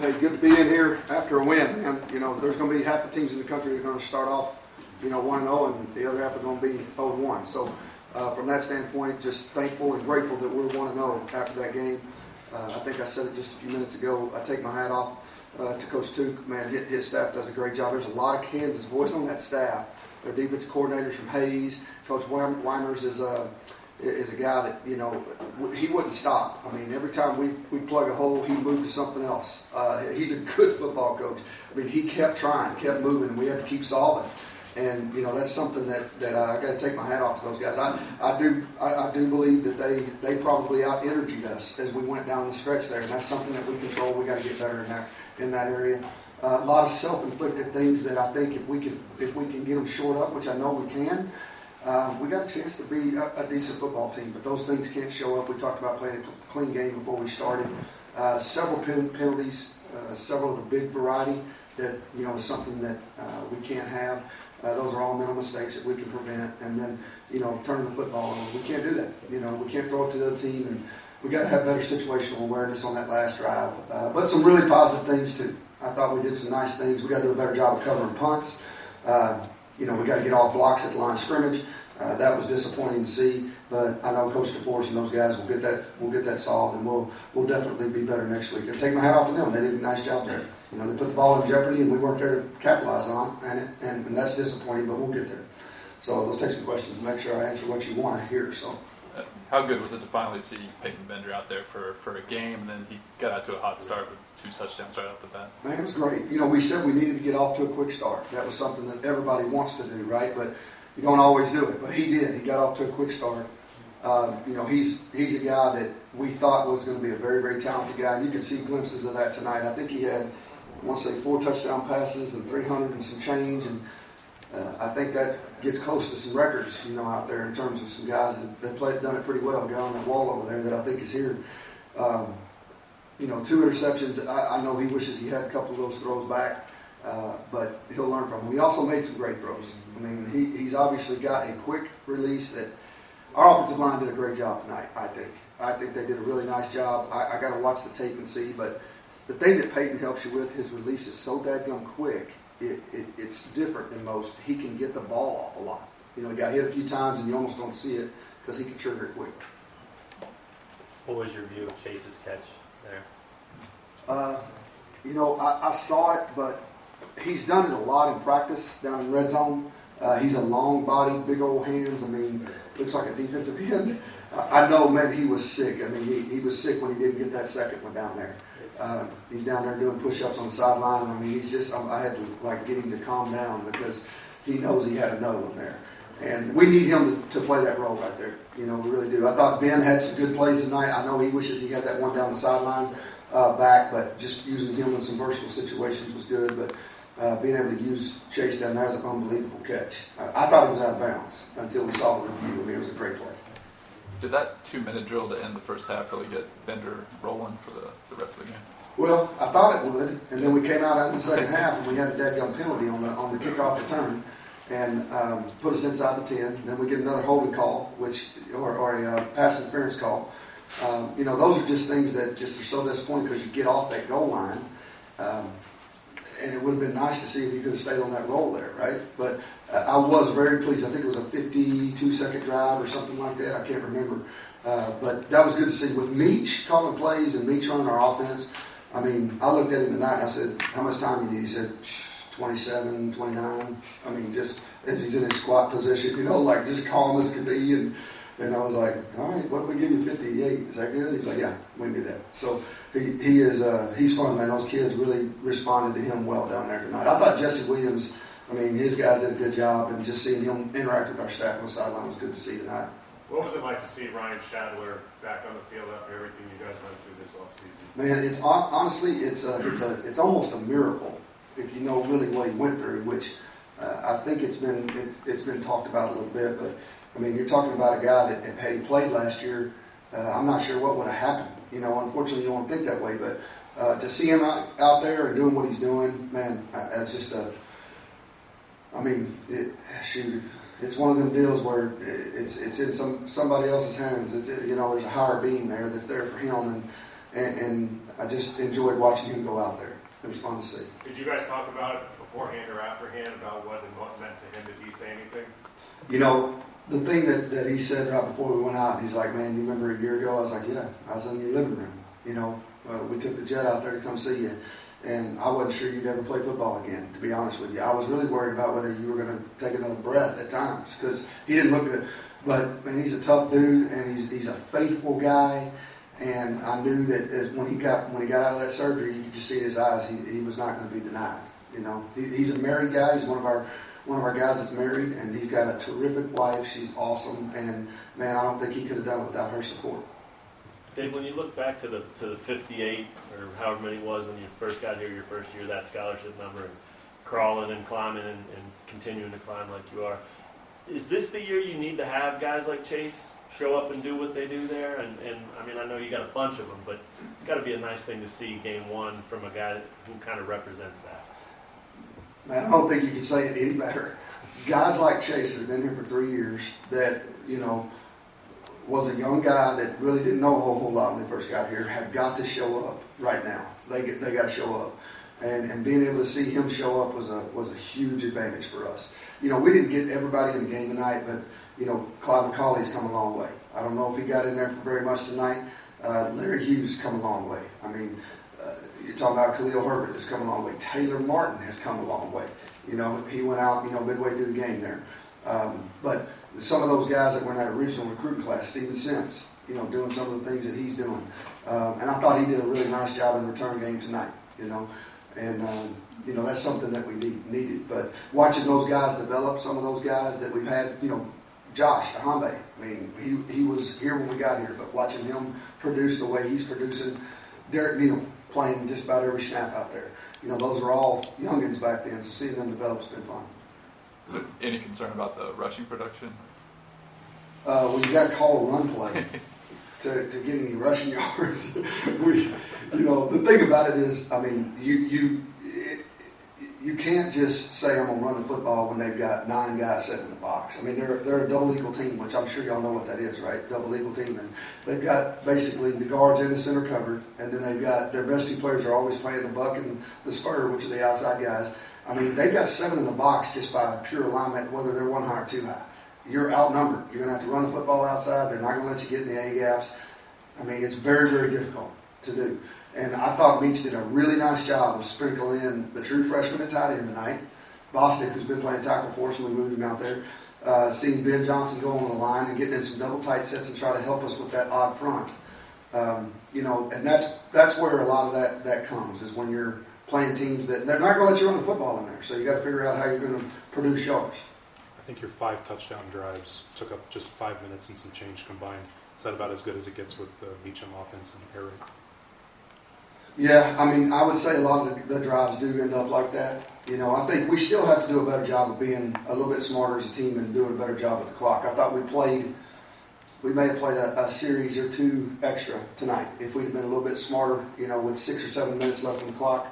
Hey, good to be in here after a win, man. You know, there's going to be half the teams in the country that are going to start off, you know, 1 0, and the other half are going to be 0 1. So, uh, from that standpoint, just thankful and grateful that we're 1 0 after that game. Uh, I think I said it just a few minutes ago. I take my hat off uh, to Coach Tuke. Man, his, his staff does a great job. There's a lot of Kansas boys on that staff. Their defense coordinators from Hays. Coach Weimers is a. Uh, is a guy that you know he wouldn't stop. I mean, every time we we plug a hole, he moved to something else. Uh, he's a good football coach. I mean, he kept trying, kept moving, we had to keep solving. And you know that's something that, that I got to take my hat off to those guys. I, I do I, I do believe that they they probably out energied us as we went down the stretch there, and that's something that we control. We got to get better in that in that area. Uh, a lot of self-inflicted things that I think if we can if we can get them short up, which I know we can, um, we got a chance to be a, a, decent football team, but those things can't show up. We talked about playing a clean game before we started. Uh, several pen- penalties, uh, several of the big variety that you know is something that uh, we can't have. Uh, those are all mental mistakes that we can prevent, and then you know turn the football on. We can't do that. You know we can't throw it to the team, and we got to have better situational awareness on that last drive. Uh, but some really positive things too. I thought we did some nice things. We got to do a better job of covering punts. You know, we got to get off blocks at the line of scrimmage. Uh, that was disappointing to see, but I know Coach DeForest and those guys will get that will get that solved, and we'll we'll definitely be better next week. And take my hat off to them; they did a nice job there. You know, they put the ball in jeopardy, and we weren't there to capitalize on it, and, it, and, and that's disappointing, but we'll get there. So let's take some questions and make sure I answer what you want to hear. So. How good was it to finally see Peyton Bender out there for, for a game, and then he got out to a hot start with two touchdowns right off the bat? Man, it was great. You know, we said we needed to get off to a quick start. That was something that everybody wants to do, right? But you don't always do it. But he did. He got off to a quick start. Uh, you know, he's he's a guy that we thought was going to be a very very talented guy. And you can see glimpses of that tonight. I think he had, I want to say, four touchdown passes and 300 and some change, and uh, I think that gets close to some records, you know, out there in terms of some guys that, that played done it pretty well. A guy on that wall over there that I think is here. Um, you know, two interceptions. I, I know he wishes he had a couple of those throws back. Uh, but he'll learn from them. He also made some great throws. I mean, he, he's obviously got a quick release that our offensive line did a great job tonight, I think. I think they did a really nice job. I, I got to watch the tape and see, but the thing that Peyton helps you with, his release is so dadgum quick, it, it, it's different than most. He can get the ball off a lot. You know, he got hit a few times and you almost don't see it because he can trigger it quick. What was your view of Chase's catch there? Uh, you know, I, I saw it, but he's done it a lot in practice down in red zone. Uh, he's a long body, big old hands. I mean, looks like a defensive end. I know, man, he was sick. I mean, he, he was sick when he didn't get that second one down there. Uh, he's down there doing push-ups on the sideline. I mean, he's just, I, I had to like get him to calm down because he knows he had another one there. And we need him to, to play that role right there. You know, we really do. I thought Ben had some good plays tonight. I know he wishes he had that one down the sideline uh, back, but just using him in some versatile situations was good. But uh, being able to use Chase down there is an unbelievable catch. I, I thought it was out of bounds until we saw the review. I mean, it was a great play. Did that two-minute drill to end the first half really get Bender rolling for the, the rest of the game? Well, I thought it would, and then we came out in the second half and we had a dead gun penalty on the on the kickoff return, and um, put us inside the ten. Then we get another holding call, which or, or a uh, pass interference call. Um, you know, those are just things that just are so disappointing because you get off that goal line. Um, and it would have been nice to see if you could have stayed on that roll there, right? But uh, I was very pleased. I think it was a 52 second drive or something like that. I can't remember. Uh, but that was good to see. With Meach calling plays and Meach running our offense, I mean, I looked at him tonight and I said, How much time do you need? He said, 27, 29. I mean, just as he's in his squat position, you know, like just calm as could be. And and I was like, all right, what if we give you 58? Is that good? He's like, yeah, we can do that. So he, he is uh, he's fun, man. Those kids really responded to him well down there tonight. I thought Jesse Williams, I mean, his guys did a good job, and just seeing him interact with our staff on the sideline was good to see tonight. What was it like to see Ryan Schadler back on the field after everything you guys went through this offseason? Man, it's honestly, it's a, it's a, it's almost a miracle if you know really what he went through, which uh, I think it's been it's, it's been talked about a little bit, but I mean, you're talking about a guy that had he played last year, uh, I'm not sure what would have happened. You know, unfortunately, you don't think that way, but uh, to see him out, out there and doing what he's doing, man, that's just a. I mean, it, shoot, it's one of them deals where it's it's in some somebody else's hands. It's you know, there's a higher being there that's there for him, and and, and I just enjoyed watching him go out there. It was fun to see. Did you guys talk about it beforehand or afterhand about what it meant to him? Did he say anything? You know, the thing that, that he said right before we went out, he's like, man, you remember a year ago? I was like, yeah, I was in your living room. You know, uh, we took the jet out there to come see you. And I wasn't sure you'd ever play football again, to be honest with you. I was really worried about whether you were going to take another breath at times because he didn't look good. But man, he's a tough dude and he's, he's a faithful guy. And I knew that as, when he got when he got out of that surgery, you could just see in his eyes he, he was not going to be denied. You know, he, he's a married guy. He's one of our one of our guys that's married, and he's got a terrific wife. She's awesome, and man, I don't think he could have done it without her support. Dave, when you look back to the to the 58 or however many it was when you first got here, your first year, that scholarship number, and crawling and climbing and, and continuing to climb like you are, is this the year you need to have guys like Chase show up and do what they do there? And, and I mean, I know you got a bunch of them, but it's got to be a nice thing to see game one from a guy who kind of represents that. Man, I don't think you can say it any better. Guys like Chase has been here for three years. That you know was a young guy that really didn't know a whole, whole lot when they first got here. Have got to show up right now. They get, they got to show up, and and being able to see him show up was a was a huge advantage for us. You know, we didn't get everybody in the game tonight, but you know, Clyde McCauley's come a long way. I don't know if he got in there for very much tonight. Uh, Larry Hughes come a long way. I mean, you're talking about Khalil Herbert has come a long way. Taylor Martin has come a long way. You know, he went out, you know, midway through the game there. Um, but some of those guys that were in that original recruiting class, Steven Sims, you know, doing some of the things that he's doing. Um, and I thought he did a really nice job in the return game tonight, you know. And, um, you know, that's something that we need, needed. But watching those guys develop, some of those guys that we've had, you know, Josh Ehambe, I mean, he, he was here when we got here, but watching him produce the way he's producing, Derrick Neal playing just about every snap out there. You know, those were all youngins back then, so seeing them develop's been fun. Is there any concern about the rushing production? Uh, when you got to call a run play to, to get any rushing yards, we, you know, the thing about it is, I mean, you you you can't just say I'm gonna run the football when they've got nine guys sitting in the box. I mean, they're they're a double equal team, which I'm sure y'all know what that is, right? Double equal team, and they've got basically the guards in the center covered, and then they've got their best two players are always playing the buck and the spur, which are the outside guys. I mean, they've got seven in the box just by pure alignment, whether they're one high or two high. You're outnumbered. You're to have to run the football outside. They're not to let you get in the A gaps. I mean, it's very, very difficult to do. And I thought Meach did a really nice job of sprinkling in the true freshman at tight end tonight. Bostic, who's been playing tackle for us, and we moved him out there. Uh, seeing Ben Johnson go on the line and getting in some double tight sets and try to help us with that odd front. Um, you know, and that's that's where a lot of that that comes is when you're playing teams that they're not going to let you run the football in there. So you got to figure out how you're going to produce yards. I think your five touchdown drives took up just five minutes and some change combined. Is that about as good as it gets with the Meacham offense and raid? Yeah, I mean, I would say a lot of the, drives do end up like that. You know, I think we still have to do a better job of being a little bit smarter as a team and doing a better job with the clock. I thought we played, we may have played a, a series or two extra tonight. If we'd have been a little bit smarter, you know, with six or seven minutes left on the clock,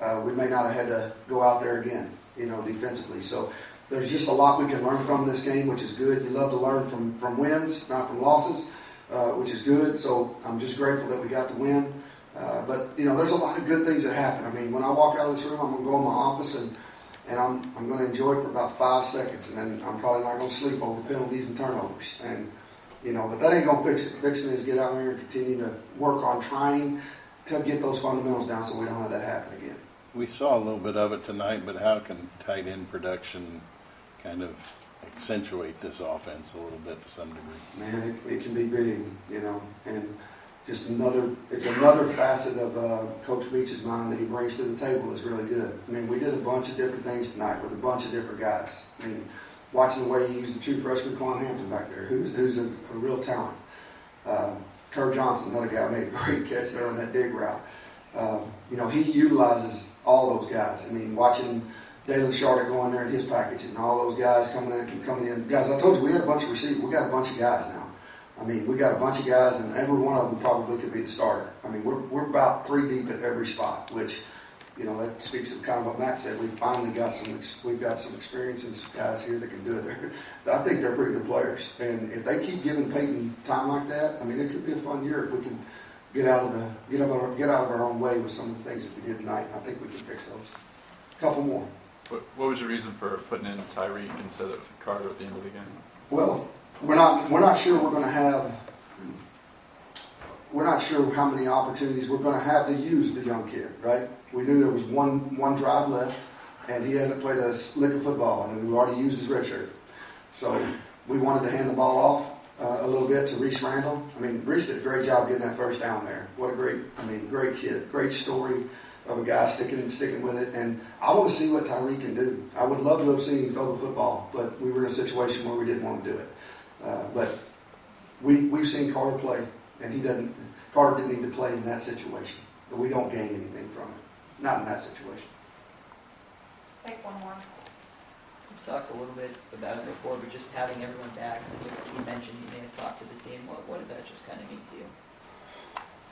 uh, we may not have had to go out there again, you know, defensively. So there's just a lot we can learn from this game, which is good. You love to learn from, from wins, not from losses, uh, which is good. So I'm just grateful that we got the win. Uh, but you know, there's a lot of good things that happen. I mean, when I walk out of this room, I'm gonna go in my office and and I'm I'm gonna enjoy it for about five seconds, and then I'm probably not gonna sleep over penalties and turnovers. And you know, but that ain't gonna fix it. Fixing is get out here and continue to work on trying to get those fundamentals down, so we don't have that happen again. We saw a little bit of it tonight, but how can tight end production kind of accentuate this offense a little bit to some degree? Man, it, it can be big, you know, and just another, it's another facet of uh, Coach Meach's mind that he brings to the table is really good. I mean, we did a bunch of different things tonight with a bunch of different guys. I mean, watching the way he used the true freshman Quan Hampton back there, who's, who's a, a real talent. Um, Kerr Johnson, another guy, made a great catch there on that dig route. Um, you know, he utilizes all those guys. I mean, watching Daylon Charlot go in there in his packages and all those guys coming in, coming in. Guys, I told you we had a bunch of receivers. We got a bunch of guys now. I mean, we got a bunch of guys, and every one of them probably could be the starter. I mean, we're, we're about three deep at every spot, which, you know, that speaks to kind of what Matt said. We finally got some, we've got some experience and some guys here that can do it. They're, I think they're pretty good players, and if they keep giving Peyton time like that, I mean, it could be a fun year if we can get out of the, get out of, our- get out of our own way with some of the things that we did tonight. I think we can fix those. A couple more. What, what was your reason for putting in Tyree instead of Carter at the end of the game? Well, we're not, we're not sure we're gonna have, we're not sure how many opportunities we're gonna have to use the young kid, right? We knew there was one, one drive left, and he hasn't played a lick of football, and we've already used his red shirt. So, we wanted to hand the ball off, uh, a little bit to Reese Randall. I mean, Reese did a great job getting that first down there. What a great, I mean, great kid, great story of a guy sticking and sticking with it. And I want to see what Tyree can do. I would love to have seen him throw the football, but we were in a situation where we didn't want to do it. Uh, but we, we've seen Carter play, and he doesn't, Carter didn't need to play in that situation. So we don't gain anything from it. Not in that situation. Let's take one more. We've talked a little bit about it before, but just having everyone back, I think you mentioned you may have talked to the team. What, what did that just kind of mean to you?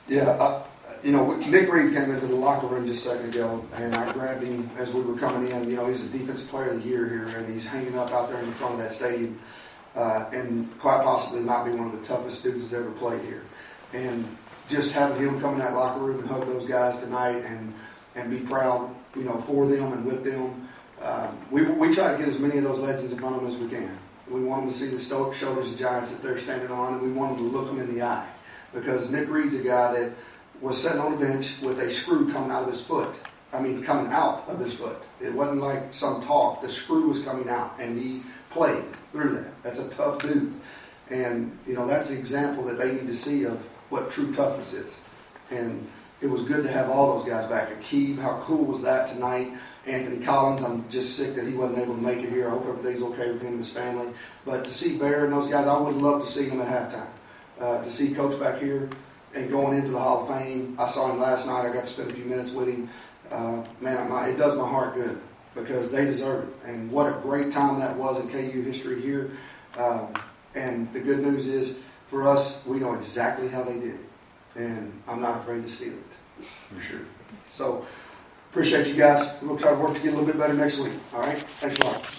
Yeah, uh, you know, Nick Reed came into the locker room just a second ago, and I grabbed him as we were coming in. You know, he's a defensive player of the year here, and he's hanging up out there in the front of that stadium, uh, and quite possibly might be one of the toughest dudes that's ever played here. And just having him come in that locker room and hug those guys tonight, and and be proud, you know, for them and with them. Um, we we try to get as many of those legends in front of them as we can. We want them to see the stoic shoulders of giants that they're standing on, and we want them to look them in the eye because Nick Reed's a guy that was sitting on the bench with a screw coming out of his foot. I mean, coming out of his foot. It wasn't like some talk. The screw was coming out, and he played through that. That's a tough dude. And, you know, that's the example that they need to see of what true toughness is. And it was good to have all those guys back. Akeem, how cool was that tonight? Anthony Collins, I'm just sick that he wasn't able to make it here. I hope everything's okay with him and his family. But to see Bear and those guys, I would love to see them at halftime. Uh, to see Coach back here and going into the Hall of Fame. I saw him last night. I got to spend a few minutes with him. Uh, man, my, it does my heart good because they deserve it. And what a great time that was in KU history here. Um, and the good news is, for us, we know exactly how they did. And I'm not afraid to steal it, for sure. So, appreciate you guys. We'll try to work to get a little bit better next week. All right? Thanks a lot.